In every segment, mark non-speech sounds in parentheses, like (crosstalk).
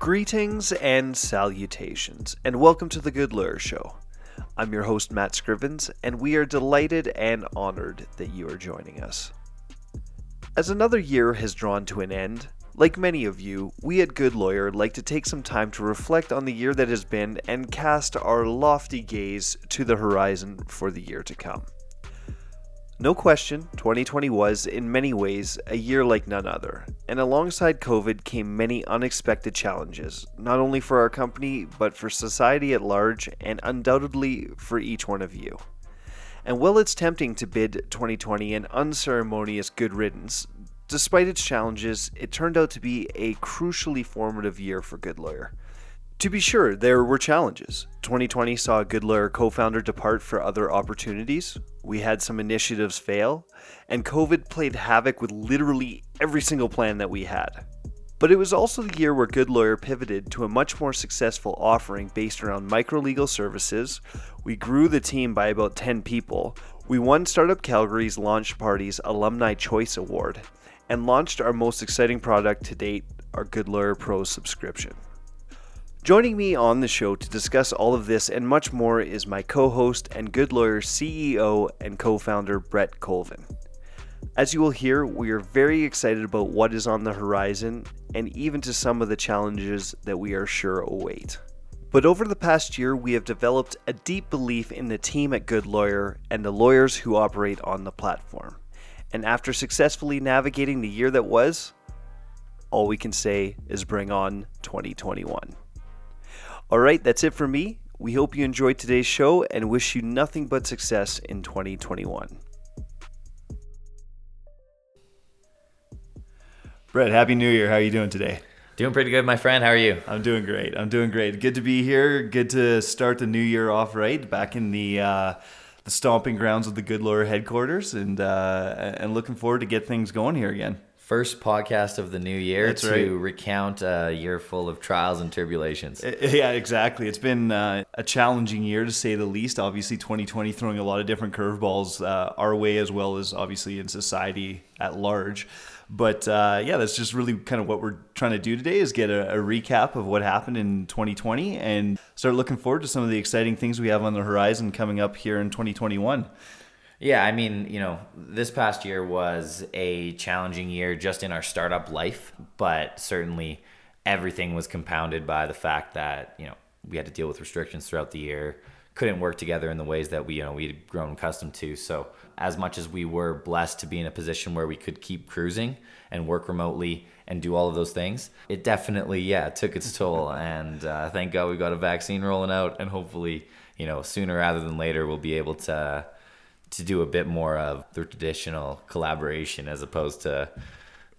Greetings and salutations, and welcome to the Good Lawyer Show. I'm your host, Matt Scrivens, and we are delighted and honored that you are joining us. As another year has drawn to an end, like many of you, we at Good Lawyer like to take some time to reflect on the year that has been and cast our lofty gaze to the horizon for the year to come. No question, 2020 was, in many ways, a year like none other, and alongside COVID came many unexpected challenges, not only for our company, but for society at large, and undoubtedly for each one of you. And while it's tempting to bid 2020 an unceremonious good riddance, despite its challenges, it turned out to be a crucially formative year for Good Lawyer. To be sure, there were challenges. 2020 saw a Good Lawyer co founder depart for other opportunities, we had some initiatives fail, and COVID played havoc with literally every single plan that we had. But it was also the year where Good Lawyer pivoted to a much more successful offering based around micro legal services. We grew the team by about 10 people. We won Startup Calgary's Launch Party's Alumni Choice Award and launched our most exciting product to date, our Good Lawyer Pro subscription. Joining me on the show to discuss all of this and much more is my co host and Good Lawyer CEO and co founder, Brett Colvin. As you will hear, we are very excited about what is on the horizon and even to some of the challenges that we are sure await. But over the past year, we have developed a deep belief in the team at Good Lawyer and the lawyers who operate on the platform. And after successfully navigating the year that was, all we can say is bring on 2021. All right, that's it for me. We hope you enjoyed today's show and wish you nothing but success in 2021. Brett, happy New Year. How are you doing today? Doing pretty good, my friend. How are you? I'm doing great. I'm doing great. Good to be here. Good to start the new year off right, back in the uh, the stomping grounds of the Good Lawyer headquarters, and uh, and looking forward to get things going here again first podcast of the new year That's to right. recount a year full of trials and tribulations. Yeah, exactly. It's been uh, a challenging year to say the least. Obviously, 2020 throwing a lot of different curveballs uh, our way as well as obviously in society at large. But uh, yeah, that's just really kind of what we're trying to do today is get a, a, recap of what happened in 2020 and start looking forward to some of the exciting things we have on the horizon coming up here in 2021. Yeah, I mean, you know, this past year was a challenging year just in our startup life, but certainly everything was compounded by the fact that, you know, we had to deal with restrictions throughout the year, couldn't work together in the ways that we, you know, we'd grown accustomed to. So, as much as we were blessed to be in a position where we could keep cruising and work remotely and do all of those things, it definitely, yeah, took its toll. (laughs) And uh, thank God we got a vaccine rolling out, and hopefully, you know, sooner rather than later, we'll be able to to do a bit more of the traditional collaboration as opposed to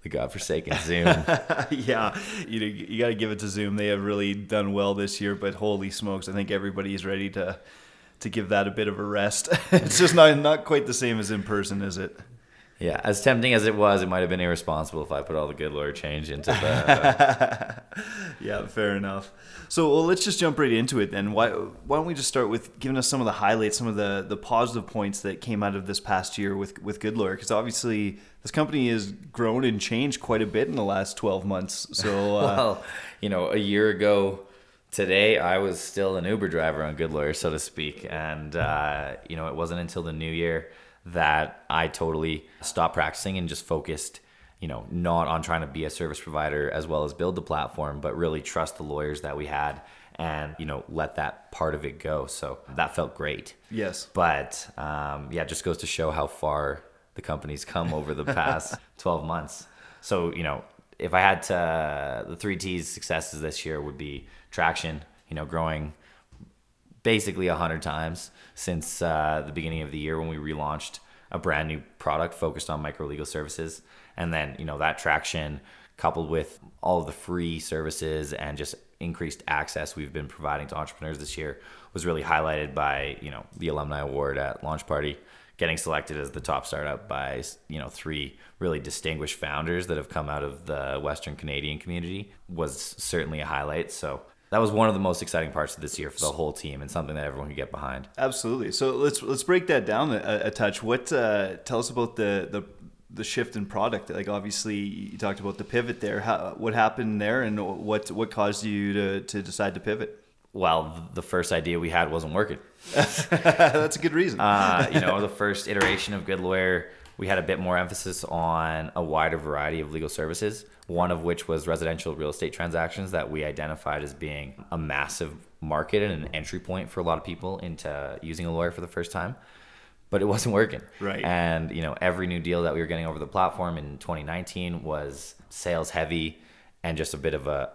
the godforsaken Zoom. (laughs) yeah, you you got to give it to Zoom. They have really done well this year, but holy smokes, I think everybody is ready to to give that a bit of a rest. (laughs) it's just not not quite the same as in person, is it? Yeah, as tempting as it was, it might have been irresponsible if I put all the good lawyer change into the. (laughs) yeah, fair enough. So well, let's just jump right into it then. Why why don't we just start with giving us some of the highlights, some of the the positive points that came out of this past year with with Good Lawyer? Because obviously this company has grown and changed quite a bit in the last twelve months. So (laughs) uh, well, you know, a year ago today I was still an Uber driver on Good Lawyer, so to speak, and uh, you know, it wasn't until the new year that I totally stopped practicing and just focused, you know, not on trying to be a service provider as well as build the platform, but really trust the lawyers that we had and, you know, let that part of it go. So that felt great. Yes. But um, yeah, it just goes to show how far the company's come over the past (laughs) 12 months. So, you know, if I had to, the three T's successes this year would be traction, you know, growing basically a hundred times since uh, the beginning of the year when we relaunched a brand new product focused on micro legal services, and then you know that traction coupled with all of the free services and just increased access we've been providing to entrepreneurs this year was really highlighted by you know the alumni award at launch party getting selected as the top startup by you know three really distinguished founders that have come out of the western canadian community was certainly a highlight. So that was one of the most exciting parts of this year for the whole team and something that everyone could get behind. Absolutely. So let's let's break that down a, a touch. What uh, tell us about the the the shift in product? Like obviously you talked about the pivot there. How, what happened there, and what what caused you to to decide to pivot? Well, the first idea we had wasn't working. (laughs) That's a good reason. uh, you know, the first iteration of Good Lawyer, we had a bit more emphasis on a wider variety of legal services. One of which was residential real estate transactions that we identified as being a massive market and an entry point for a lot of people into using a lawyer for the first time but it wasn't working. Right. And you know, every new deal that we were getting over the platform in 2019 was sales heavy and just a bit of a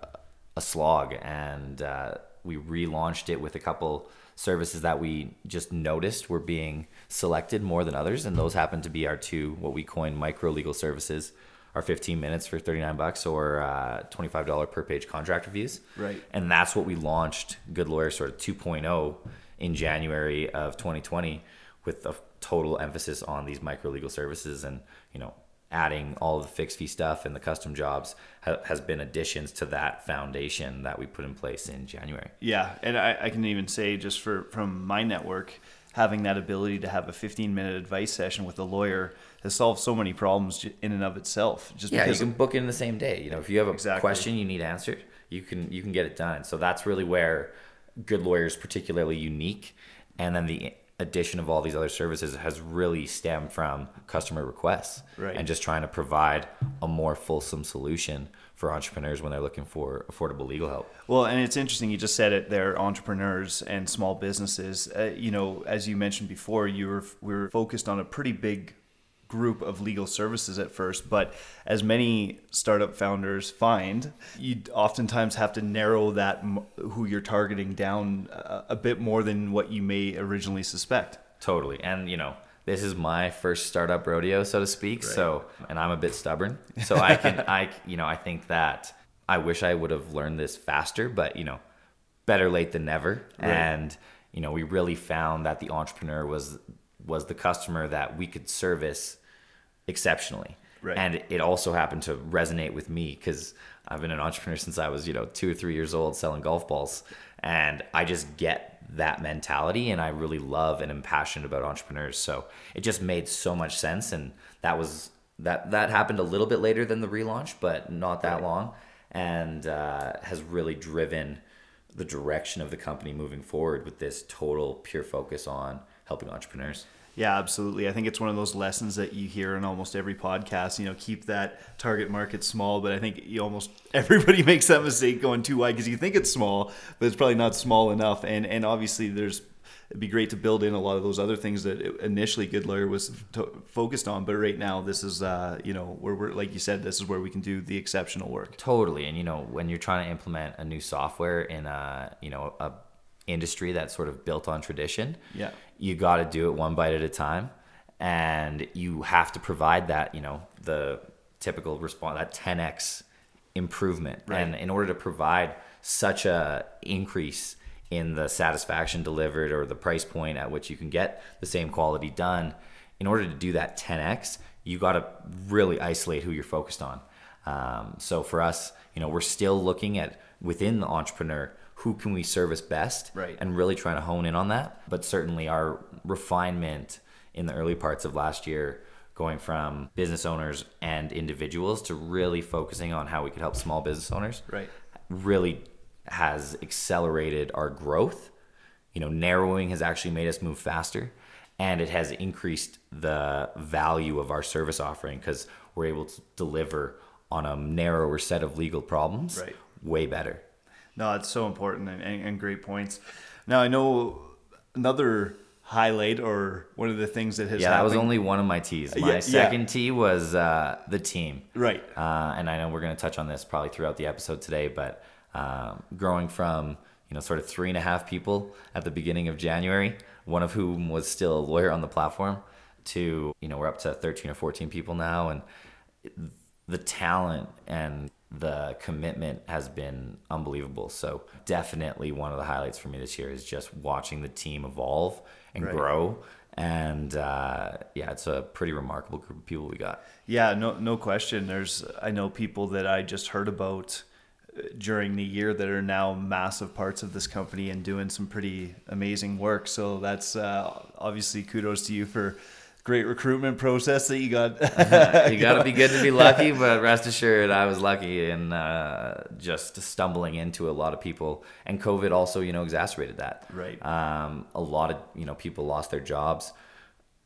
a slog. And uh, we relaunched it with a couple services that we just noticed were being selected more than others, and those happen to be our two what we coined micro legal services. Our 15 minutes for 39 bucks or uh, $25 per page contract reviews. Right. And that's what we launched Good Lawyer sort of 2.0 in January of 2020 with a total emphasis on these micro legal services and you know adding all of the fixed fee stuff and the custom jobs ha- has been additions to that foundation that we put in place in January. Yeah, and I, I can even say just for from my network, having that ability to have a 15 minute advice session with a lawyer has solved so many problems in and of itself. Just yeah, you because can book it in the same day. You know, if you have a Exactly. question you need answered, you can you can get it done. So that's really where Good lawyers particularly unique, and then the addition of all these other services has really stemmed from customer requests Right. and just trying to provide a more fulsome solution for entrepreneurs when they're looking for affordable legal help. Well, and it's interesting. You just said it. They're entrepreneurs and small businesses. Uh, you know, as you mentioned before, you were we were focused on a pretty big group of legal services at first, but as many startup founders find, you oftentimes have to narrow that who you're targeting down a, a bit more than what you may originally suspect. Totally. And, you know, this is my first startup rodeo, so to speak. So, and I'm a bit stubborn. So I can, (laughs) I, you know, I think that I wish I would have learned this faster, but, you know, better late than never. And, you know, we really found that the entrepreneur was, was the customer that we could service exceptionally. Right. And it also happened to resonate with me because I've been an entrepreneur (laughs) since I was, you know, two or three years old selling golf balls. And I just get that mentality and I really love and am passionate about entrepreneurs. So it just made so much sense. And that was that that happened a little bit later than the relaunch, but not that long. And uh, has really driven the direction of the company moving forward with this total pure focus on helping entrepreneurs. Yeah, absolutely. I think it's one of those lessons that you hear in almost every podcast. You know, keep that target market small, but I think you almost (laughs) everybody makes that mistake going too wide because you think it's small, but it's probably not small enough. And and obviously, there's it'd be great to build in a lot of those other things that initially Good Lawyer was to, focused on. But right now, this is uh, you know where we're like you said, this is where we can do the exceptional work. Totally. And you know, when you're trying to implement a new software in a, you know, a industry that's sort of built on tradition, Yeah. You got to do it one bite at a time and you have to provide that, you know, the typical response that 10x improvement. Right. And in order to provide such a increase in the satisfaction delivered or the price point at which you can get the same quality done, in order to do that 10x, you got to really isolate who you're focused on. Um, so for us, you know, we're still looking at within the entrepreneur who can we service best, Right. and really trying to hone in on that. But certainly our refinement in the early parts of last year, going from business owners and individuals to really focusing on how we could help small business owners, Right. really has accelerated our growth. You know, narrowing has actually made us move faster and it has increased the value of our service offering because we're able to deliver on a narrower set of legal problems Right. way better. No, it's so important and, and, and great points. Now I know another highlight or one of the things that has Yeah, that was only one of my teas My Yeah, yeah. second T was uh, the team. right. Uh, and I know we're going to touch on this probably throughout the episode today, but um, growing from you know sort of three and a half people at the beginning of January, one of whom was still a lawyer on the platform, to you know we're up to 13 or 14 people now, and the talent and the commitment has been unbelievable. So definitely one of the highlights for me this year is just watching the team evolve and Right. grow. And uh, yeah, it's a pretty remarkable group of people we got. Yeah, no, no question. There's, I know people that I just heard about uh, during the year that are now massive parts of this company and doing some pretty amazing work. So that's uh, obviously kudos to you for great recruitment process that you got. (laughs) you (laughs) got to be good to be lucky, (laughs) but rest assured, I was lucky in uh, just stumbling into a lot of people, and COVID also, you know, exacerbated that. Right. Um, a lot of you know people lost their jobs.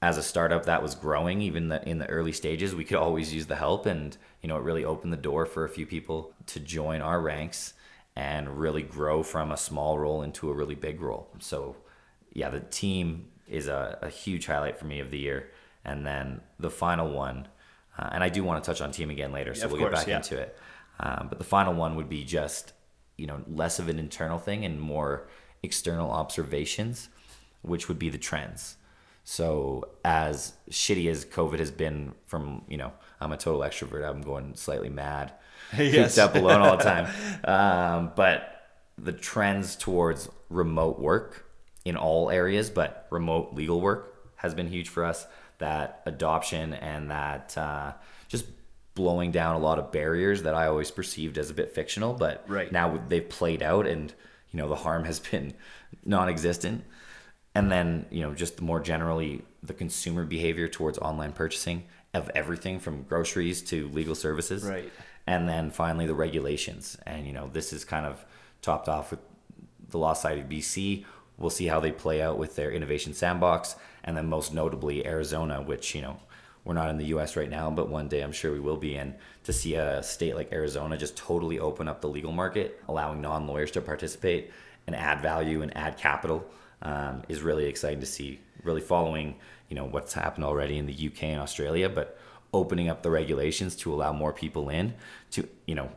As a startup that was growing, even the, in the early stages, we could always use the help, and you know, it really opened the door for a few people to join our ranks and really grow from a small role into a really big role. So, yeah, the team is a, a huge highlight for me of the year. And then the final one, uh, and I do want to touch on team again later, so Yeah, we'll of get back yeah. into it. Um, but the final one would be just, you know, less of an internal thing and more external observations, which would be the trends. So as shitty as COVID has been from, you know, I'm a total extrovert. I'm going slightly mad, (laughs) Yes. cooped up alone all the time. (laughs) Um, but the trends towards remote work in all areas, but remote legal work has been huge for us. That adoption and that uh, just blowing down a lot of barriers that I always perceived as a bit fictional, but Right. now they've played out and you know the harm has (laughs) been non-existent. And then you know just more generally the consumer behavior towards online purchasing of everything from groceries to legal services Right. and then finally the regulations and you know this is kind of topped off with the law society of bc we'll see how they play out with their innovation sandbox and then most notably arizona which you know we're not in the us right now but one day i'm sure we will be in to see a state like arizona just totally open up the legal market allowing non-lawyers to participate and add value and add capital um, is really exciting to see really following you know what's happened already in the uk and australia but opening up the regulations to allow more people in to you know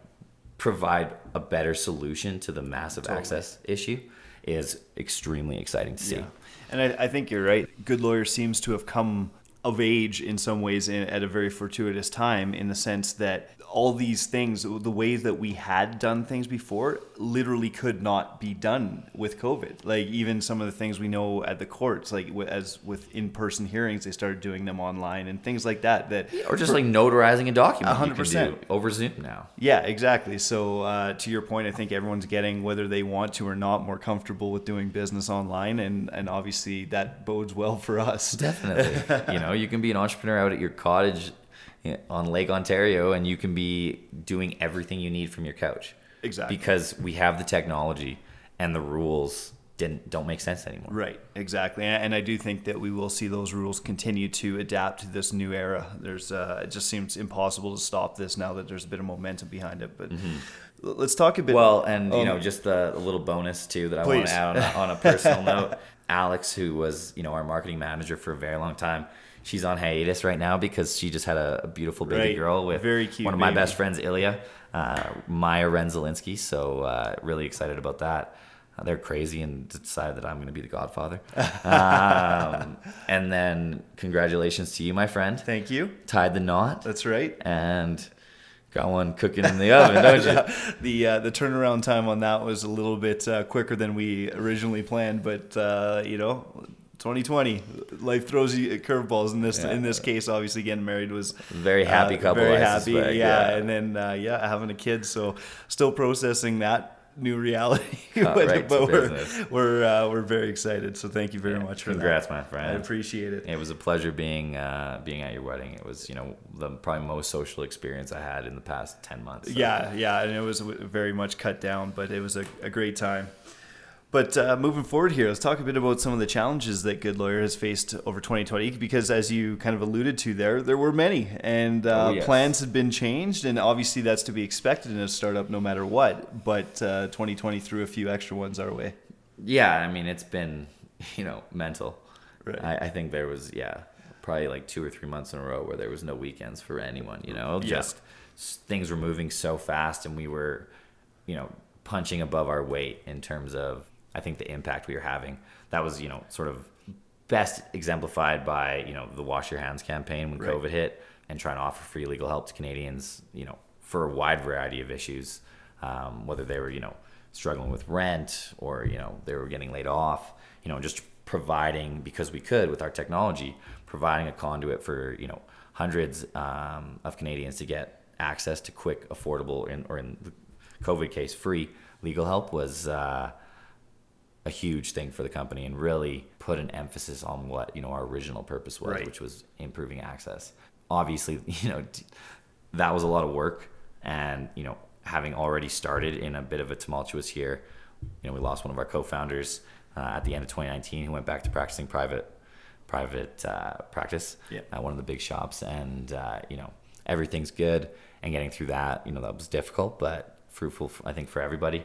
provide a better solution to the massive access issue is extremely exciting to see Yeah. And I, I think you're right. Good Lawyer seems to have come of age in some ways in, at a very fortuitous time in the sense that all these things, the ways that we had done things before, literally could not be done with COVID. Like even some of the things we know at the courts, like as with in-person hearings, they started doing them online and things like that. That or just like notarizing a document you 100%. over zoom now Yeah, exactly. So uh, to your point, I think everyone's getting whether they want to or not more comfortable with doing business online, and and obviously that bodes well for us. Definitely. (laughs) you know, you can be an entrepreneur out at your cottage on Lake Ontario and you can be doing everything you need from your couch. Exactly. Because we have the technology and the rules didn't don't make sense anymore. Right, exactly, and I do think that we will see those rules continue to adapt to this new era. There's, uh, it just seems impossible to stop this now that there's a bit of momentum behind it. But l- let's talk a bit. Mm-hmm. Well, and you um, know, just a, a little bonus too that I want to add on a, on a personal (laughs) note. Alex, who was you know our marketing manager for a very long time, she's on hiatus right now because she just had a, a beautiful baby Right. girl with Very cute one of my baby. best friends, Ilya, uh, Maya Renzelinski. So uh, really excited about that. Uh, they're crazy and decided that I'm going to be the godfather. (laughs) um, and then congratulations to you, my friend. thank you. Tied the knot That's right. and got one cooking in the oven, don't you? (laughs) the uh, the turnaround time on that was a little bit uh, quicker than we originally planned, but uh, you know, 2020, life throws you curveballs. In this Yeah. in this case, obviously getting married was Very happy uh, couple, Very I happy, suspect, yeah. yeah. And then uh, yeah, having a kid, so still processing that new reality. (laughs) But right but we're business. we're uh, we're very excited. So thank you very Yeah, much for that. congrats, that. my friend. I appreciate it. It was a pleasure being uh, being at your wedding. It was, you know, the probably most social experience I had in the past ten months. So, Yeah, yeah, and it was very much cut down, but it was a, a great time. But uh, moving forward here, let's talk a bit about some of the challenges that Good Lawyer has faced over 2020. Because as you kind of alluded to there, there were many, and uh, Oh, yes. plans had been changed, and obviously that's to be expected in a startup, no matter what. But uh, 2020 threw a few extra ones our way. yeah. I mean, it's been, (laughs) you know, mental. Right. I, I think there was, yeah, probably like two or three months in a row where there was no weekends for anyone. You know, Yeah. just things were moving so fast, and we were, you know, punching above our weight in terms of, I think, the impact we were having. That was, you know, sort of best exemplified by you know the wash your hands campaign when Right. covid hit and trying to offer free legal help to canadians you know for a wide variety of issues um, whether they were you know struggling with rent or you know they were getting laid off you know just providing because we could with our technology providing a conduit for you know hundreds um, of canadians to get access to quick affordable in, or in the covid case free legal help was uh, a huge thing for the company and really put an emphasis on what you know our original purpose was, Right. which was improving access. Obviously, (laughs) you know that was a lot of work, and you know having already started in a bit of a tumultuous year, you know we lost one of our co-founders uh, at the end of 2019 who went back to practicing private private uh, practice Yeah. at one of the big shops, and uh, you know everything's good. And getting through that, you know, that was difficult, but fruitful, I think, for everybody.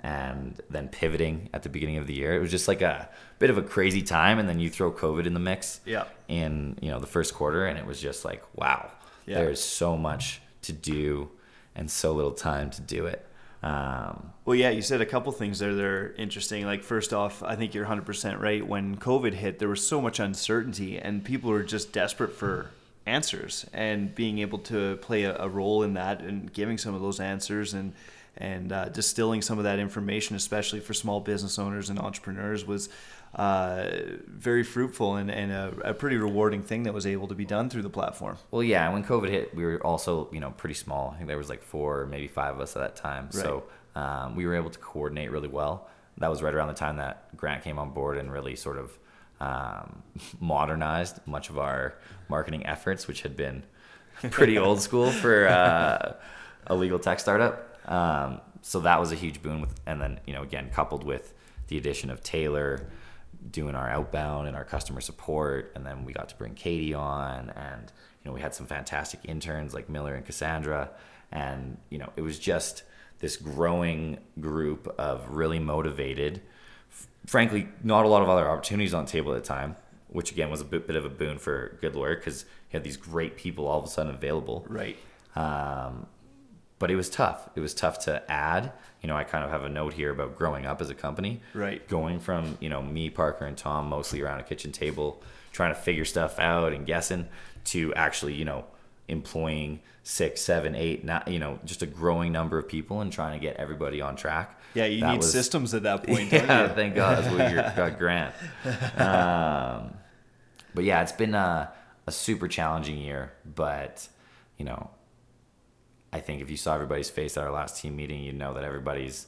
And then pivoting at the beginning of the year, it was just like a bit of a crazy time. And then you throw COVID in the mix, Yeah. in you know the first quarter, and it was just like, wow, Yeah. there's so much to do and so little time to do it. Um, Well, yeah, you said a couple things there that are interesting. Like, first off, I think you're 100% right. When COVID hit, there was so much uncertainty, and people were just desperate for answers. And being able to play a, a role in that and giving some of those answers and and uh, distilling some of that information, especially for small business owners and entrepreneurs, was uh, very fruitful and, and a, a pretty rewarding thing that was able to be done through the platform. Well, yeah. When COVID hit, we were also, you know, pretty small. I think there was like four, maybe five of us at that time. So um, we were able to coordinate really well. That was right around the time that Grant came on board and really sort of um, (laughs) modernized much of our marketing efforts, which had been pretty (laughs) old school for uh, a legal tech startup. Um, so that was a huge boon. With and then you know again coupled with the addition of Taylor doing our outbound and our customer support and then we got to bring katie on and you know we had some fantastic interns like miller and cassandra and you know it was just this growing group of really motivated f- frankly not a lot of other opportunities on the table at the time which again was a bit, bit of a boon for good lawyer because he had these great people all of a sudden available Right. um, but it was tough. It was tough to add. You know, I kind of have a note here about growing up as a company. Right. Going from, you know, me, Parker, and Tom mostly around a kitchen table trying to figure stuff out and guessing to actually, you know, employing six, seven, eight, nine, you know, just a growing number of people and trying to get everybody on track. Yeah, you That need was- systems at that point, (laughs) don't yeah, thank God that's what you (laughs) got Grant. Um, but yeah, it's been a, a super challenging year. But you know, I think if you saw everybody's face at our last team meeting, you'd know that everybody's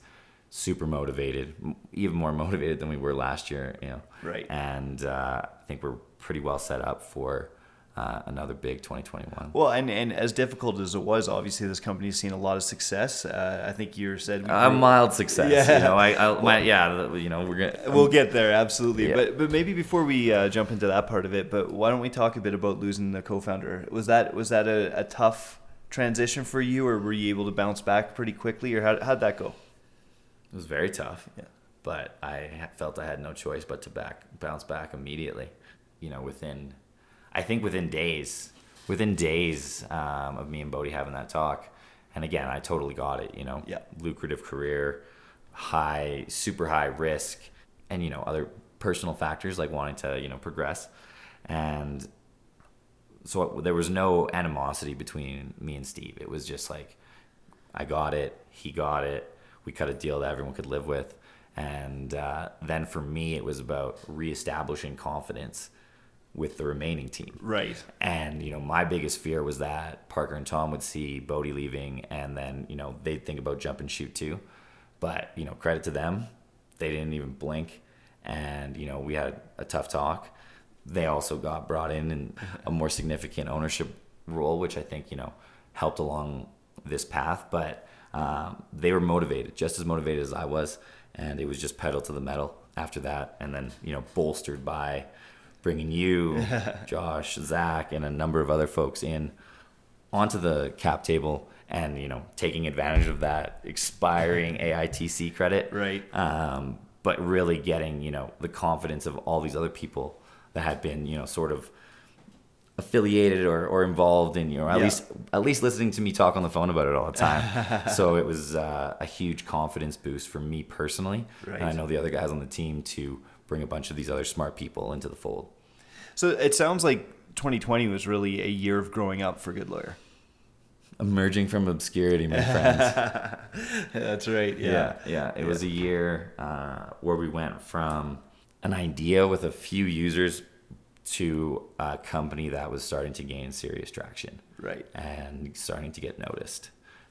super motivated, even more (laughs) motivated than we were last year. You know, Right. And uh, I think we're pretty well set up for uh, another big 2021. Well, and, and as difficult as it was, obviously this company's seen a lot of success. Uh, I think you said we A mild success, Yeah. you know. I, I (laughs) my, yeah, you know, we're gonna. (laughs) We'll get there, absolutely. Yeah. But but maybe before we uh, jump into that part of it, but why don't we talk a bit about losing the co-founder? Was that was that a, a tough transition for you, or were you able to bounce back pretty quickly, or how how'd that go? It was very tough. Yeah. But I felt I had no choice but to back bounce back immediately. You know, within, I think within days, within days um, of me and Bodie having that talk, and again, I totally got it. You know, Yeah. lucrative career, high, super high risk, and you know other personal factors like wanting to you know progress, and so there was no animosity between me and Steve. It was just like I got it, he got it. We cut a deal that everyone could live with, and uh, then for me, it was about reestablishing confidence with the remaining team. Right. And you know, my biggest fear was that Parker and Tom would see Bodie leaving, and then you know they'd think about jump and shoot too. But you know, credit to them, they didn't even blink, and you know we had a tough talk. They also got brought in in a more significant ownership role, which I think you know helped along this path. But um, they were motivated, just as motivated as I was, and it was just pedal to the metal after that, and then you know bolstered by bringing you, (laughs) Josh, Zach, and a number of other folks in onto the cap table and you know taking advantage of that expiring (laughs) AITC credit, Right. Um, but really getting you know the confidence of all these other people that had been you know sort of affiliated or, or involved in you know at Yeah. least at least listening to me talk on the phone about it all the time. (laughs) so it was uh, a huge confidence boost for me personally, Right. and I know the other guys on the team to bring a bunch of these other smart people into the fold. So it sounds like 2020 was really a year of growing up for Good Lawyer. Emerging from obscurity, my (laughs) friends. That's right. yeah, yeah. It was a year uh, where we went from an idea with a few users to a company that was starting to gain serious traction Right. and starting to get noticed.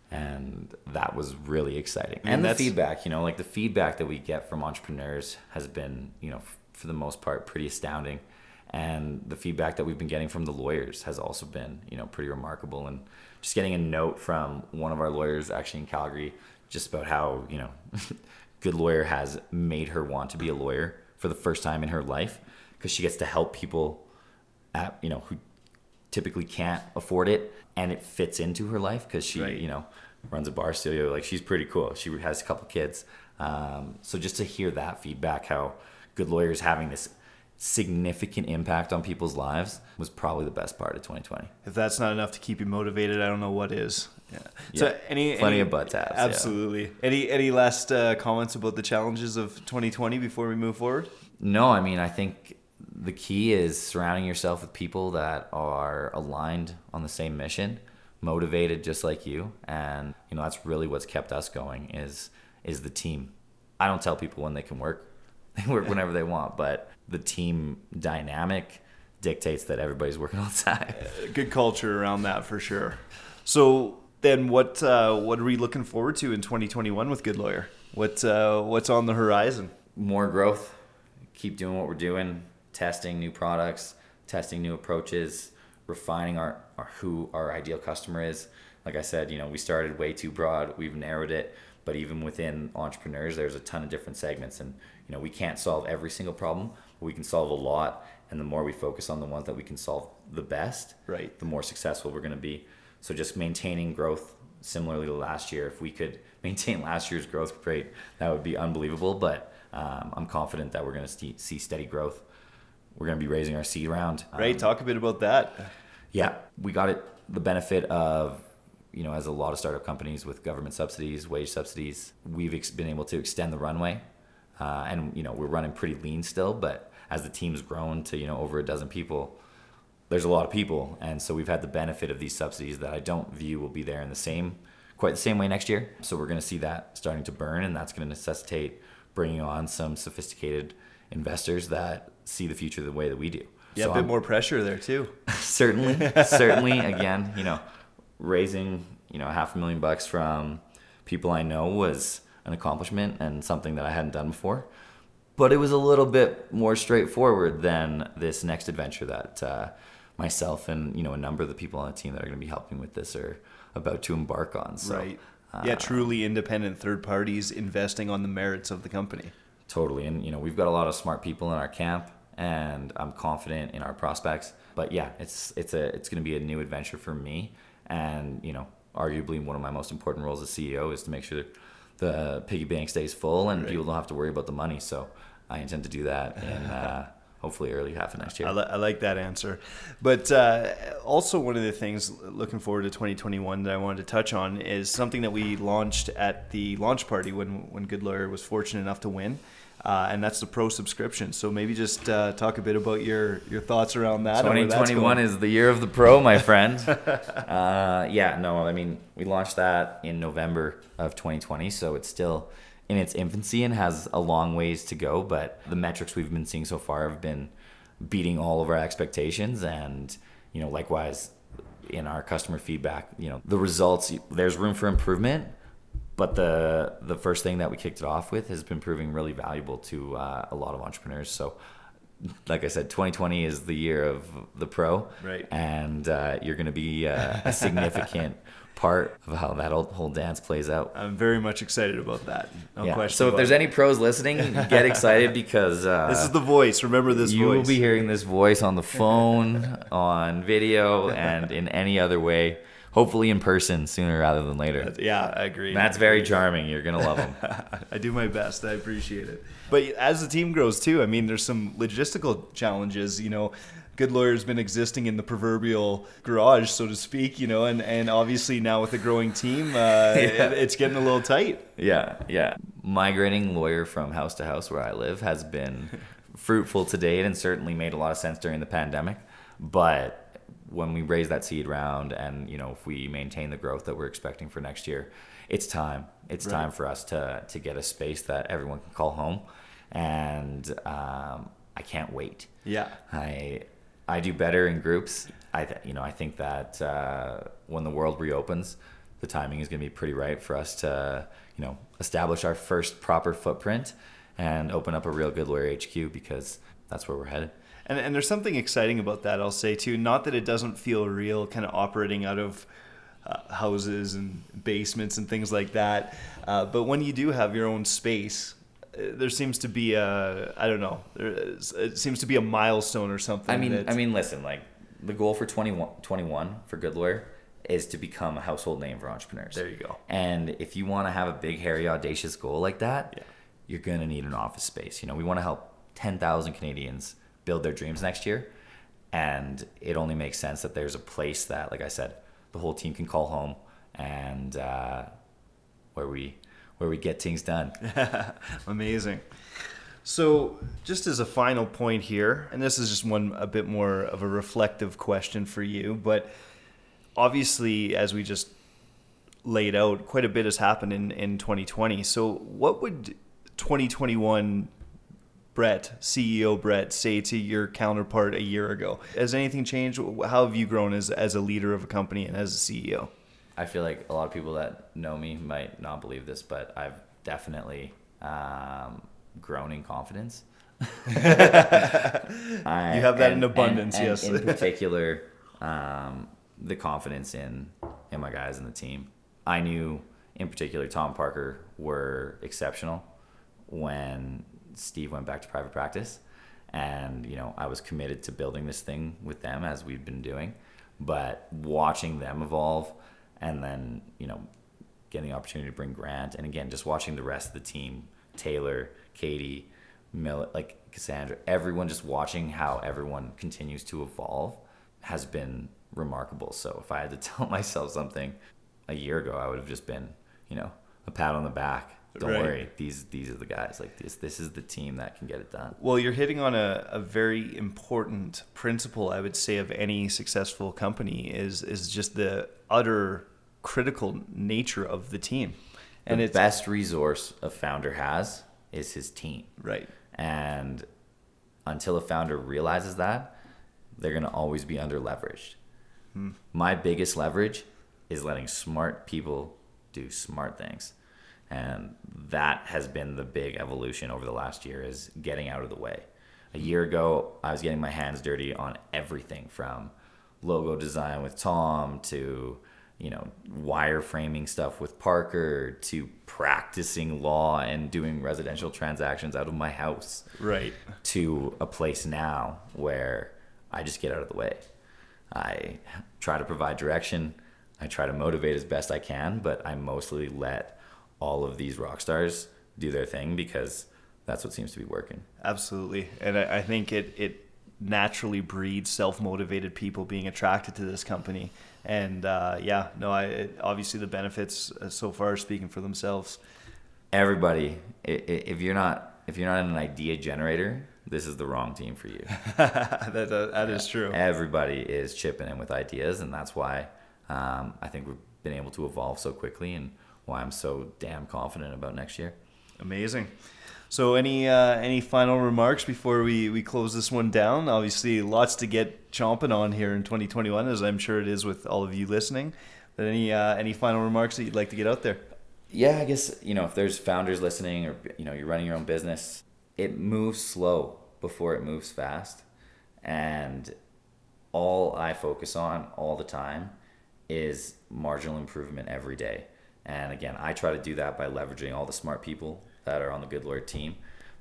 and that was really exciting. mean, and the feedback, you know, like the feedback that we get from entrepreneurs has been, you know, f- for the most part, pretty astounding. And the feedback that we've been getting from the lawyers has also been, you know, pretty remarkable. And just getting a note from one of our lawyers, actually in Calgary, just about how, you know, (laughs) Good Lawyer has made her want to be a lawyer for the first time in her life because she gets to help people at, you know, who typically can't afford it and it fits into her life because she Right. you know runs a barre studio like she's pretty cool she has a couple kids um, so just to hear that feedback how good lawyers having this significant impact on people's lives was probably the best part of 2020 If that's not enough to keep you motivated, I don't know what is. Yeah. So any Plenty any- of butt taps, yeah. Absolutely. Any any last uh, comments about the challenges of 2020 before we move forward? No, I mean, I think the key is surrounding yourself with people that are aligned on the same mission, motivated just like you, and you know that's really what's kept us going is is the team. I don't tell people when they can work; (laughs) they work whenever they want, but the team dynamic dictates that everybody's working all the time. Good culture around that for sure. So then, what uh, what are we looking forward to in 2021 with Good Lawyer? What uh, what's on the horizon? more growth. Keep doing what we're doing testing new products testing new approaches refining our, our who our ideal customer is. Like i said you know we started way too broad. We've narrowed it. But even within entrepreneurs there's a ton of different segments. And you know we can't solve every single problem but we can solve a lot. And the more we focus on the ones that we can solve the best Right. the more successful we're going to be so just maintaining growth similarly to last year if we could (laughs) maintain last year's growth rate that would be unbelievable but um, i'm confident that we're going to st- see steady growth we're going to be raising our seed round Um, Right. Talk a bit about that. yeah, we got it the benefit of, you know, as a lot of startup companies with government subsidies, wage subsidies, we've ex- been able to extend the runway. Uh, and, you know, we're running pretty lean still, but as the team's grown to, you know, over a dozen people, there's a lot of people. And so we've had the benefit of these subsidies that I don't view will be there in the same, quite the same way next year. So we're going to see that starting to burn, and that's going to necessitate bringing on some sophisticated investors that see the future the way that we do. Yeah, So a bit I'm- more pressure there too. (laughs) certainly certainly (laughs) again you know raising you know half a million bucks from people i know was an accomplishment and something that i hadn't done before but it was a little bit more straightforward than this next adventure that uh, myself and you know a number of the people on the team that are going to be helping with this are about to embark on so right. yeah, uh, truly independent third parties investing on the merits of the company. Totally. And, you know, we've got a lot of smart people in our camp and I'm confident in our prospects. But yeah, it's it's a it's gonna be a new adventure for me. And, you know, arguably one of my most important roles as CEO is to make sure the piggy bank stays full and Right. people don't have to worry about the money. So I intend to do that in uh, hopefully early half of next year. I, li- I like that answer. But uh, also, one of the things looking forward to 2021 that I wanted to touch on is something that we launched at the launch party when, when Good Lawyer was fortunate enough to win. Uh, and that's the pro subscription. So maybe just uh, talk a bit about your, your thoughts around that. and where that's 2021 is the year of the pro, my friend. (laughs) uh, yeah, no, I mean, we launched that in November of 2020, so it's still in its infancy and has a long ways to go. But the metrics we've been seeing so far have been beating all of our expectations, and you know, likewise in our customer feedback, you know, the results. There's room for improvement, but the the first thing that we kicked it off with has been proving really valuable to uh, a lot of entrepreneurs. So, like I said, 2020 is the year of the pro, Right. And uh, you're going to be uh, a significant (laughs) part of how that whole, dance plays out. I'm very much excited about that. No yeah. question. So if there's it. any pros listening, get (laughs) excited because uh, This is the voice. Remember this voice. you voice. will be hearing this voice on the phone, on video, and in any other way. Hopefully in person sooner rather than later. yeah, I agree. Matt's very charming. You're gonna love him. (laughs) I do my best. I appreciate it. But as the team grows too, I mean, there's some logistical challenges. You know, Good Lawyer's been existing in the proverbial garage, so to speak. You know, and and obviously now with a growing team, uh, (laughs) it, it's getting a little tight. Yeah, yeah. Migrating lawyer from house to house where I live has been (laughs) fruitful to date and certainly made a lot of sense during the pandemic. But when we raise that seed round and you know if we maintain the growth that we're expecting for next year, it's time. It's Right. time for us to to get a space that everyone can call home, and um, I can't wait. Yeah. I I do better in groups. I th- you know I think that uh, when the world reopens, the timing is going to be pretty right for us to, you know, establish our first proper footprint and open up a real good lawyer HQ because that's where we're headed. And, and there's something exciting about that, I'll say too. Not that it doesn't feel real, kind of operating out of uh, houses and basements and things like that. Uh, but when you do have your own space, there seems to be a I don't know. There is, it seems to be a milestone or something. I mean, I mean, listen, like the goal for 21, 21 for Good Lawyer is to become a household name for entrepreneurs. There you go. And if you want to have a big, hairy, audacious goal like that, yeah. you're going to need an office space. You know, we want to help 10,000 Canadians build their dreams next year. And it only makes sense that there's a place that, like I said, the whole team can call home and uh, where we where we get things done. (laughs) Amazing. So, just as a final point here, and this is just one a bit more of a reflective question for you, but obviously, as we just laid out, quite a bit has happened in, in 2020. So, what would 2021 Brett, CEO Brett, say to your counterpart a year ago? Has anything changed? How have you grown as, as a leader of a company and as a CEO? I feel like a lot of people that know me might not believe this, but I've definitely um, grown in confidence. (laughs) I, you have that and, in abundance, and, and yes. in particular, um, the confidence in in my guys and the team. I knew, in particular, Tom Parker were exceptional when Steve went back to private practice, and you know I was committed to building this thing with them as we've been doing. But watching them evolve, and then you know getting the opportunity to bring Grant, and again just watching the rest of the team, Taylor, Katie, Mill, like Cassandra, everyone just watching how everyone continues to evolve has been remarkable. So if I had to (laughs) tell myself something a year ago, I would have just been, you know, a pat on the back. Don't right. worry, these these are the guys. Like this, this is the team that can get it done. Well, you're hitting on a, a very important principle, I would say, of any successful company is is just the utter critical nature of the team. And the best resource a founder has is his team. Right. And until a founder realizes that, they're going to always be under leveraged. Hmm. My biggest leverage is letting smart people do smart things. And that has been the big evolution over the last year is getting out of the way. A year ago, I was getting my hands dirty on everything from logo design with Tom to you know wireframing stuff with Parker to practicing law and doing residential transactions out of my house. Right. To a place now where I just get out of the way. I try to provide direction. I try to motivate as best I can, but I mostly let all of these rock stars do their thing because that's what seems to be working. Absolutely. And I, I think it, it naturally breeds self motivated people being attracted to this company. And uh, yeah, no, I it, obviously the benefits uh, so far are speaking for themselves. Everybody, if you're not if you're not an idea generator, this is the wrong team for you. (laughs) that that, that is true. Everybody is chipping in with ideas, and that's why um, I think we've been able to evolve so quickly, and why I'm so damn confident about next year. Amazing. So, any uh, any final remarks before we, we close this one down? Obviously, lots to get chomping on here in 2021, as I'm sure it is with all of you listening. But any uh, any final remarks that you'd like to get out there? Yeah, I guess you know if there's founders listening, or you know you're running your own business, it moves slow before it moves fast, and all I focus on all the time is marginal improvement every day. And again, I try to do that by leveraging all the smart people that are on the Good Lawyer team.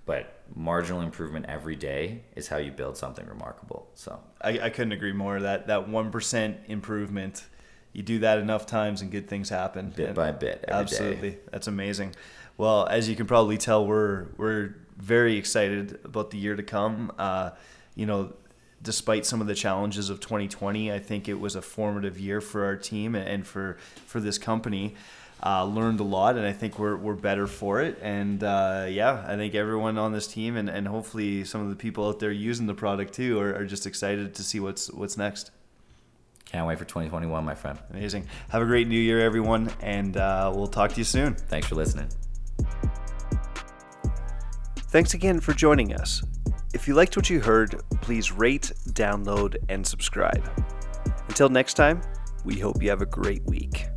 But marginal improvement every day is how you build something remarkable. So I, I couldn't agree more. That that one percent improvement, you do that enough times and good things happen. Bit and by bit. absolutely, day. that's amazing. Well, as you can probably tell, we're we're very excited about the year to come. Uh, you know, despite some of the challenges of 2020, I think it was a formative year for our team and for for this company uh, learned a lot, and I think we're, we're better for it. And uh, yeah, I think everyone on this team, and, and hopefully some of the people out there using the product too, are, are just excited to see what's what's next. Can't wait for 2021, my friend. Amazing. Have a great new year, everyone, and uh, we'll talk to you soon. Thanks for listening. Thanks again for joining us. If you liked what you heard, please rate, download, and subscribe. Until next time, we hope you have a great week.